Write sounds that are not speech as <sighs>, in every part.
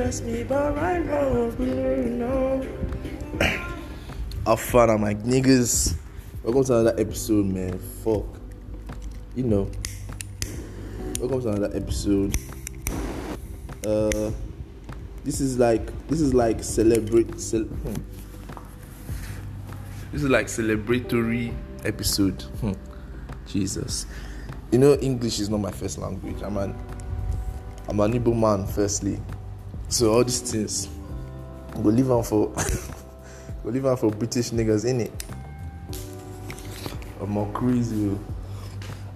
stress me, but right now, you know. How fun I'm like, niggas. Welcome to another episode, man. Fuck. You know. Welcome to another episode. Uh, this is like this is like celebrate. Cel- hmm. This is like celebratory episode. Hmm. Jesus. You know, English is not my first language. I'm an I'm an Igbo man, firstly. So all these things, go leave on for go leave on for British niggas in it. I'm more crazy.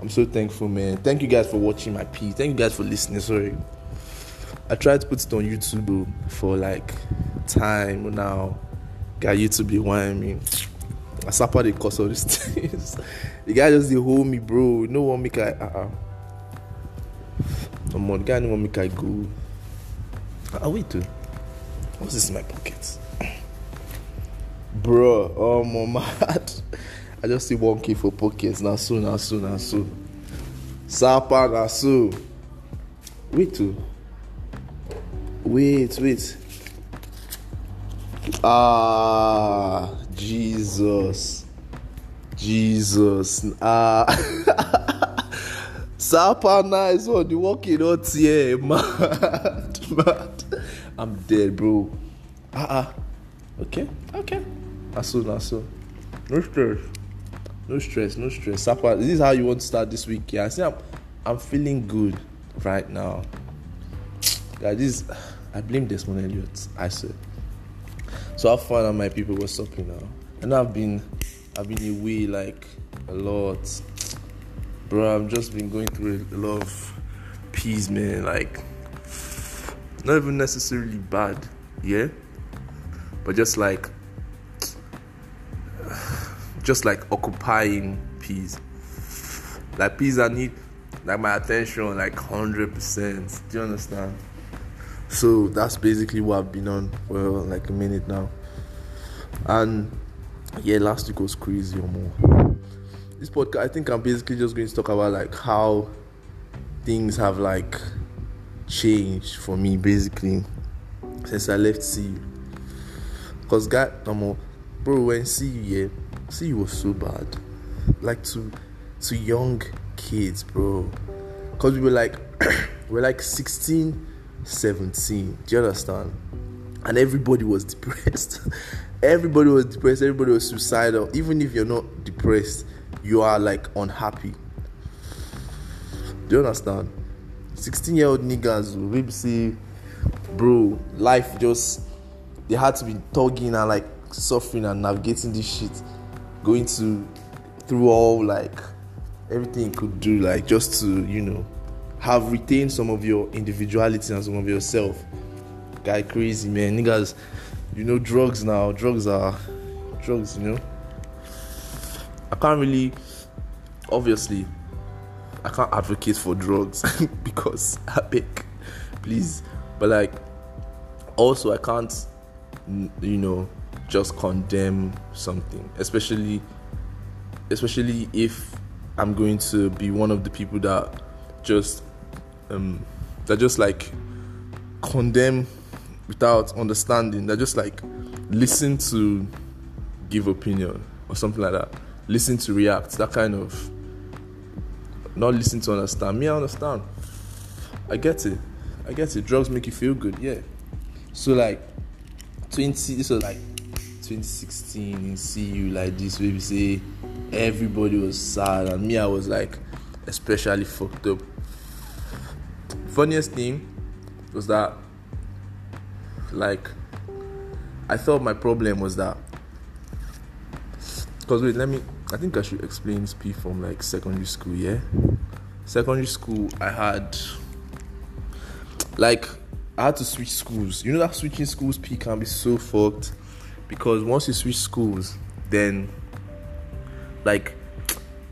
I'm so thankful, man. Thank you guys for watching my piece. Thank you guys for listening. Sorry. I tried to put it on YouTube for like time now. Got YouTube be whining me. I suffer the cost of these <laughs> things. the guy just the hold me, bro. No one make I uh uh. Come on, the guy no one make I go. Ah, we too. What's this in my pocket? Bro, oh my mad. I just see one key for pockets. Now so, now so, now so. Sapa, now so. Wait too. Wait, wait. Ah, Jesus. Jesus. Ah. <laughs> Sapa nice one. You walking out here, <laughs> mad, mad. I'm dead, bro. Ah, ah. Okay, okay. Naso, naso. No stress. No stress, no stress. Sapa, this is how you want to start this week. Yeah, I see I'm, I'm feeling good right now. Guys, this I blame Desmond Elliott. I said. So how fun are my people? What's up, you know? And I've been, I've been away like a lot, bro. I've just been going through a lot of peas, man. Like, not even necessarily bad, yeah, but just like, just like occupying peas. Like peas I need like my attention, like hundred percent. Do you understand? So that's basically what I've been on for like a minute now. And yeah, last week was crazy or more. This podcast, I think I'm basically just going to talk about like how things have like changed for me basically since I left CU. Cause God, no more bro, when CU, yeah, CU was so bad. Like to to young kids, bro. Cause we were like <clears throat> we we're like 16 17. Do you understand? And everybody was <laughs> depressed. everybody was depressed. Everybody was suicidal. Even if you're not depressed, you are like unhappy. Do you understand? 16 year old niggas will say, bro, life just, they had to be tugging and like suffering and navigating this shit. Going to, through all like everything you could do, like just to, you know, have retained some of your individuality and some of yourself. Guy crazy man, niggas. You know drugs now. Drugs are drugs. You know. I can't really, obviously, I can't advocate for drugs <laughs> because I please. But like, also I can't, you know, just condemn something, especially, especially if I'm going to be one of the people that just um, that just like condemn without understanding. That just like listen to give opinion or something like that. Listen to react. That kind of not listen to understand. Me, I understand. I get it. I get it. Drugs make you feel good. Yeah. So like twenty. This was like 2016 in you like this. Where we say everybody was sad and me, I was like especially fucked up funniest thing was that like I thought my problem was that because wait let me I think I should explain P from like secondary school yeah secondary school I had like I had to switch schools you know that switching schools P can be so fucked because once you switch schools then like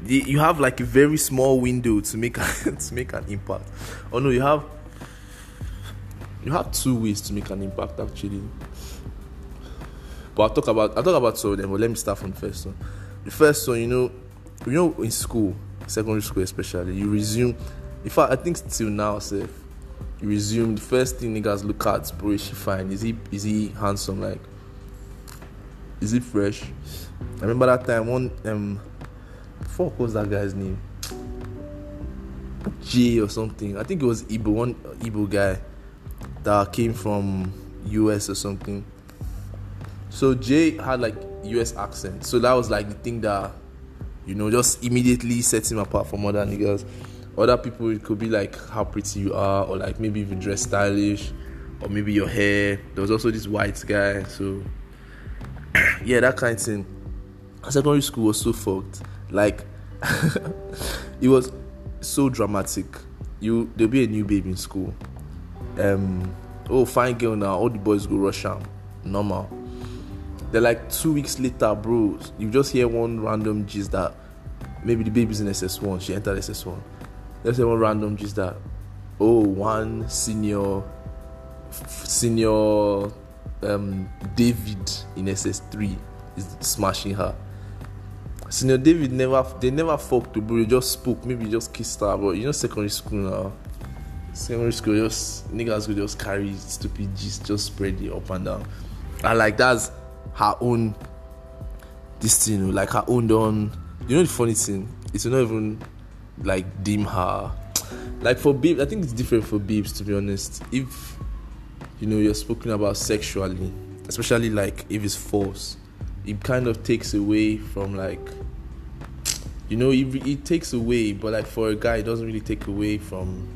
you have like a very small window to make <laughs> to make an impact. Oh no, you have you have two ways to make an impact actually. But I'll talk about I'll talk about two of them. But let me start from the first one. The first one, you know, you know, in school, secondary school especially, you resume. In fact, I think still now, safe, you resume. The first thing niggas look at, bro, is she fine? Is he is he handsome? Like, is he fresh? I remember that time one um, fuck was that guy's name? J or something. I think it was Igbo, one Igbo guy that came from US or something. So Jay had like US accent. So that was like the thing that you know just immediately sets him apart from other niggas. Other people it could be like how pretty you are, or like maybe if you dress stylish, or maybe your hair. There was also this white guy, so <clears throat> yeah, that kind of thing. Secondary school was so fucked. Like <laughs> it was so dramatic. You there'll be a new baby in school. Um oh fine girl now, all the boys go rush am. Normal. Then like two weeks later, bro, you just hear one random gist that maybe the baby's in SS1, she entered SS1. Let's one random gist that oh one senior senior um, David in SS3 is smashing her. Senior David never they never fucked bro. They just spoke. Maybe just kissed her. But you know secondary school now. Secondary school just niggas will just carry stupid gist, just spread it up and down. And like that's her own this thing, like her own done. You know the funny thing? It's not even like deem her. <tsk> Like for babes, I think it's different for babes to be honest. If you know you're spoken about sexually, especially like if it's false, it kind of takes away from like <tsk> you know it, it takes away but like for a guy it doesn't really take away from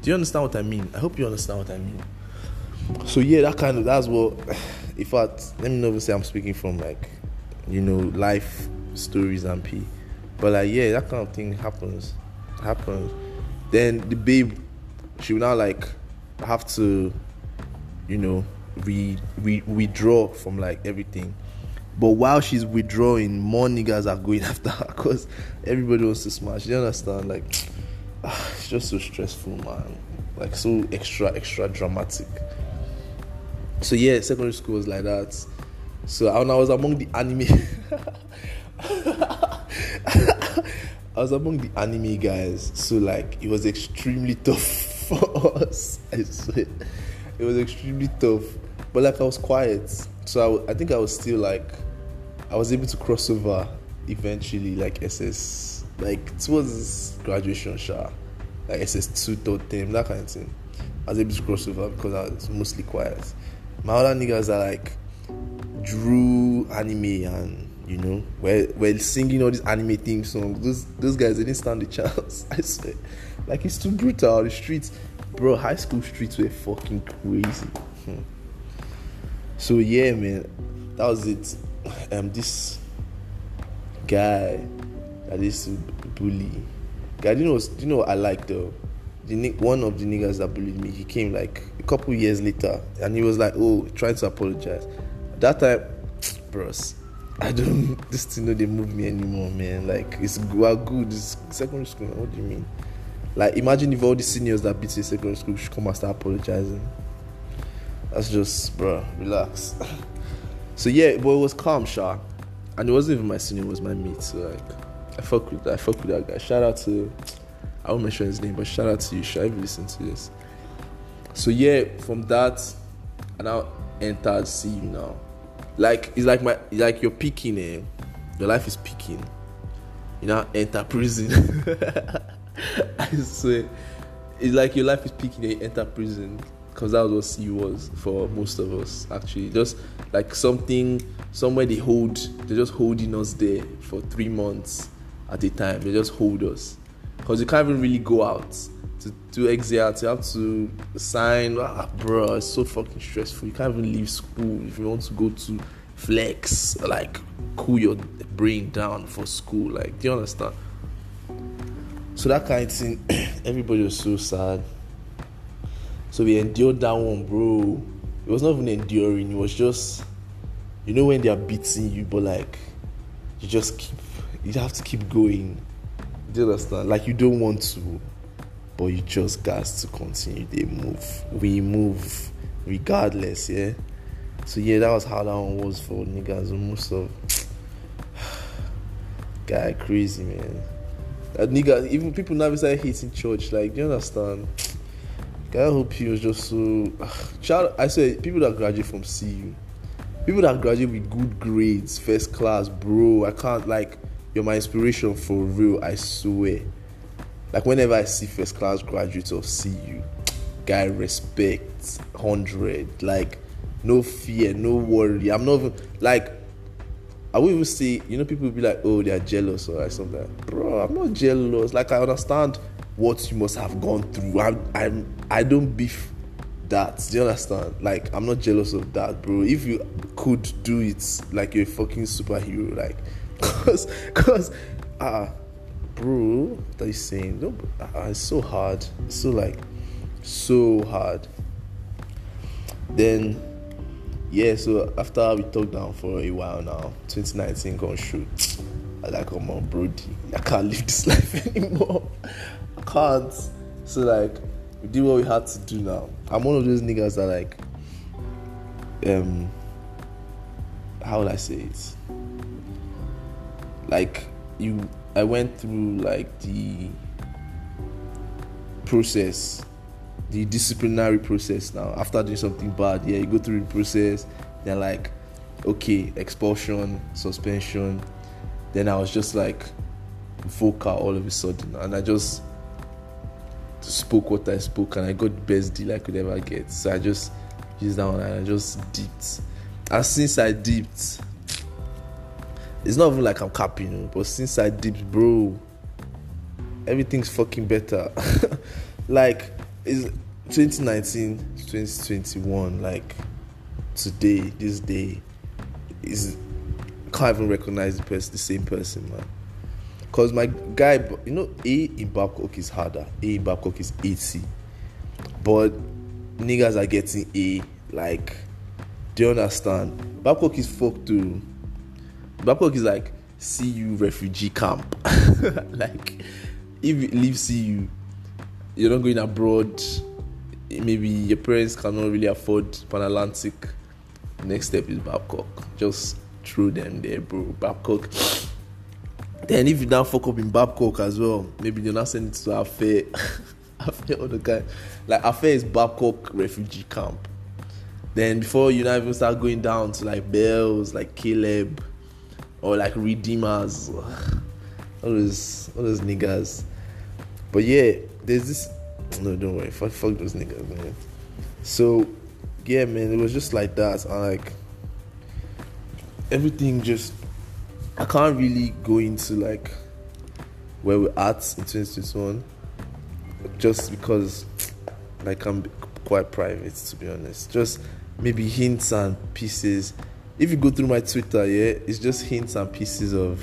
do you understand what i mean i hope you understand what i mean so yeah that kind of that's what in fact let me not say i'm speaking from like you know life stories and p but like yeah that kind of thing happens happens then the babe she will now like have to you know re, re withdraw from like everything but while she's withdrawing, more niggas are going <laughs> after her because everybody wants to smash. You understand? Like, <sighs> it's just so stressful, man. Like, so extra, extra dramatic. So, yeah, secondary school was like that. So, when I was among the anime, <laughs> I was among the anime guys. So, like, it was extremely tough <laughs> for us. I swear. It was extremely tough. But, like, I was quiet. So, I, I think I was still like, I was able to cross over eventually, like SS, like towards graduation, sure, like SS2 third term, that kind of thing. I was able to cross over because I was mostly quiet. My other niggas are like drew anime and you know, we're, we're singing all these anime theme songs. Those those guys didn't stand the <laughs> chance. I swear, like it's too brutal. The streets, bro, high school streets were fucking crazy. Hmm. So yeah, man, that was it <sighs> um, this guy that is bully. Guy, you know, you know I like though? The one of the niggas that bullied me, he came like a couple years later, and he was like, "Oh, trying to apologize." That time, <tsk> bros, I don't. <laughs> This thing, know they move me anymore, man. Like it's well good. It's secondary school. What do you mean? Like imagine if all the seniors that beat you secondary school should come and start apologizing. That's just, bro, relax. <laughs> So yeah, but it was calm, Sha. And it wasn't even my senior, it was my mate. So like I fuck with I fuck with that guy. Shout out to <tsk> I won't mention his name, but shout out to you, Sha, if you listen to this. So yeah, from that I now entered CU now. Like it's like my it's like you're peaking eh? Your life is peaking. You now enter prison. <laughs> I swear. It's like your life is peaking and you enter prison because that was what was for most of us actually. Just like something somewhere they hold, they're just holding us there for three months at a time. They just hold us because you can't even really go out to do exit. You have to sign. Ah, bro, it's so fucking stressful. You can't even leave school if you want to go to flex, like cool your brain down for school. Like, do you understand? So that kind of thing, <clears throat> everybody was so sad. So we endured that one, bro. It was not even enduring, it was just, you know, when they are beating you, but like, you just keep, you have to keep going. Do you understand? Like, you don't want to, but you just got to continue. They move. We move regardless, yeah? So, yeah, that was how that one was for niggas. Most of, <sighs> guy, crazy, man. That nigga, even people now started hating church. Like, do you understand? I hope he was just so. <sighs> Child, I say people that graduate from CU, people that graduate with good grades, first class, bro. I can't like. You're my inspiration for real. I swear. Like whenever I see first class graduates of CU, <tsk> guy respect hundred. Like no fear, no worry. I'm not even like I will even say, you know, people be like, oh, they are jealous or something. Bro, I'm not jealous. Like I understand what you must have gone through. I'm, I'm I don't beef that. Do you understand? Like I'm not jealous of that, bro. If you could do it, like you're a fucking superhero, like, <laughs> cause, cause, ah, uh, bro, are you saying? No, uh, it's so hard. It's so like, so hard. Then yeah, so after we talked down for a while now, 2019 gonna shoot. I like, come on, Brody, I can't live this <laughs> life anymore. I can't. So like, we did what we had to do now. I'm one of those niggas that like, um, how would I say it? Like, you, I went through like the process the disciplinary process now. After doing something bad, yeah, you go through the process. Then like, okay, expulsion, suspension. Then I was just like vocal all of a sudden, and I just spoke what I spoke, and I got the best deal I could ever get. So I just used that one, and I just dipped. And since I dipped, it's not even like I'm capping, you but since I dipped, bro, everything's fucking better. <laughs> like is 2019 2021 like today this day is can't even recognize the person the same person man. Because my guy you know a in babcock is harder. A in babcock is 80 but niggas are getting a like do you understand? Babcock is fucked too babcock is like cu refugee camp <laughs> like if you leave cu you're not going abroad. Maybe your parents cannot really afford Pan Atlantic. Next step is Babcock. Just throw them there, bro. Babcock. Then if you now fuck up in Babcock as well, maybe you're not sending it to Afe. <laughs> Afe the guy. Like Afe is Babcock refugee camp. Then before you now even start going down to like Bells, like Caleb, or like Redeemers, all those all those niggas. But yeah, there's this. No, don't worry. Fuck, fuck those niggas, man. So, yeah, man, it was just like that. I like everything. Just I can't really go into like where we're at in 2021, just because like I'm quite private to be honest. Just maybe hints and pieces. If you go through my Twitter, yeah, it's just hints and pieces of.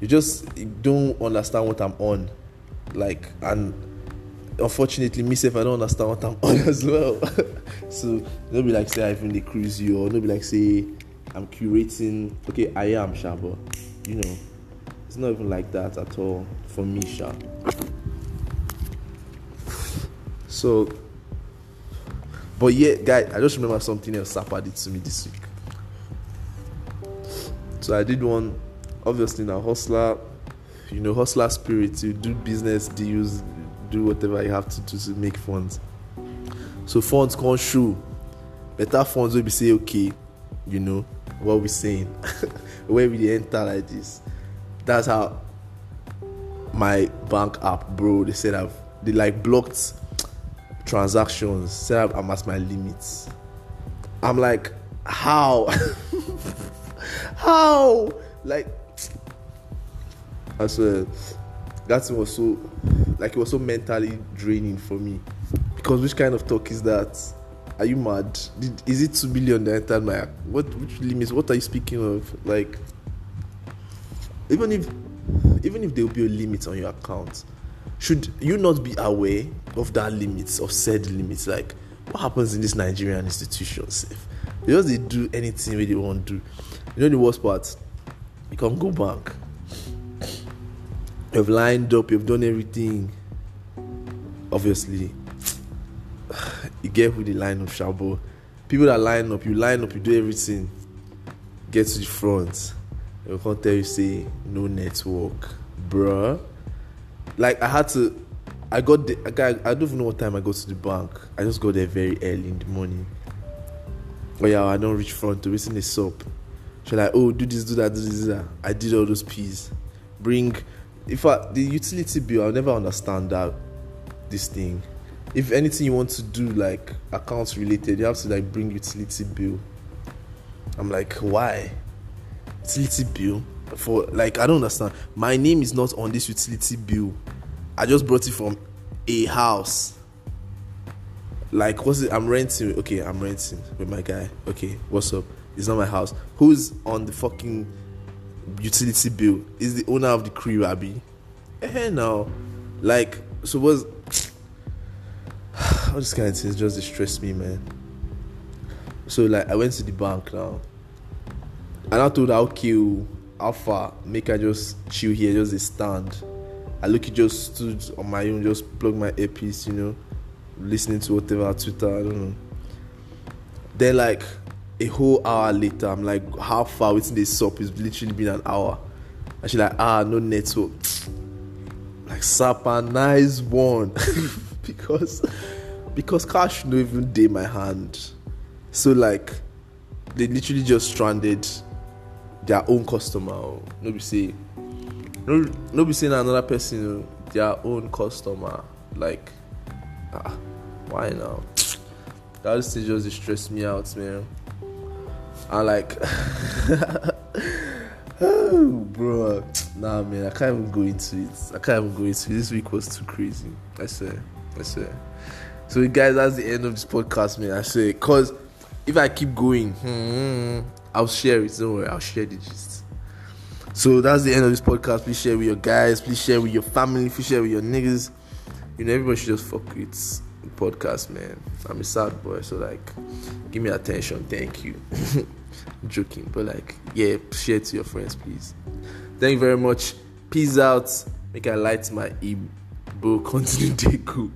You just don't understand what I'm on. Like and unfortunately myself i don't understand what i'm <laughs> on as well. <laughs> So be like say i even cruise you or be like say i'm curating. Okay i am shaba you know it's not even like that at all for me sha. So but yeah guy i just remember something else did to me this week so i did one obviously now hustler you know, hustler spirit. You do business deals, do whatever you have to do to make funds. So funds can't show. Better funds will be say, okay, you know, what we saying. <laughs> Where we enter like this. That's how my bank app, bro. They said I've they like blocked transactions, said I'm at my limits. I'm like, how? <laughs> how? Like and so that was so like it was so mentally draining for me. Because which kind of talk is that? Are you mad? Did, is it 2 billion that entered my what which limits what are you speaking of? Like even if even if there will be a limit on your account should you not be aware of that limits of said limits? Like what happens in this nigerian institution? if they just they do anything where they want to do you know the worst part you can't go back you've lined up, you've done everything. Obviously, <sighs> you get who the line up, Shabo. People that line up, you line up, you do everything. Get to the front. They can't tell you say no network, bruh. Like I had to I got the, I, got, I don't even know what time I go to the bank. I just go there very early in the morning. But yeah, I don't reach front to listen the soap. She's like, oh, do this, do that, do this, do that. I did all those P's. Bring, if I, the utility bill, I'll never understand that, this thing. If anything you want to do, like accounts related, you have to like bring utility bill. I'm like, why? Utility bill? For, like, I don't understand. My name is not on this utility bill. I just brought it from a house. Like, what's it? I'm renting. Okay, I'm renting with my guy. Okay, what's up? It's not my house. Who's on the fucking utility bill? Is the owner of the crib, Abby? Eh, now. Like, so was. <sighs> All this kind of things just distress me, man. So, like, I went to the bank now. And I told oh, how far? Make I just chill here, just stand I look, he just stood on my own, just plug my earpiece, you know, listening to whatever Twitter, I don't know. Then like a whole hour later, I'm like, how far within this up? It's literally been an hour. And she's like, ah, no network. <tsk> Like Sapa, nice one. <laughs> because because cash no even day my hand. So like they literally just stranded their own customer. Nobody say no no be saying another person their own customer like ah why now <tsk> that thing just stress me out man I like oh <laughs> <sighs> bro <tsk> nah man i can't even go into it i can't even go into it this week was too crazy i swear i swear so guys that's the end of this podcast man i say because if i keep going hmm, i'll share it don't worry i'll share the gist so that's the end of this podcast. Please share with your guys. Please share with your family. Please share with your niggas. You know, everybody should just fuck with podcast, man. I'm a sad boy, so like, give me attention. Thank you. <laughs> joking, but like, yeah, share to your friends, please. Thank you very much. Peace out. Make I light my e, bro. Continue to.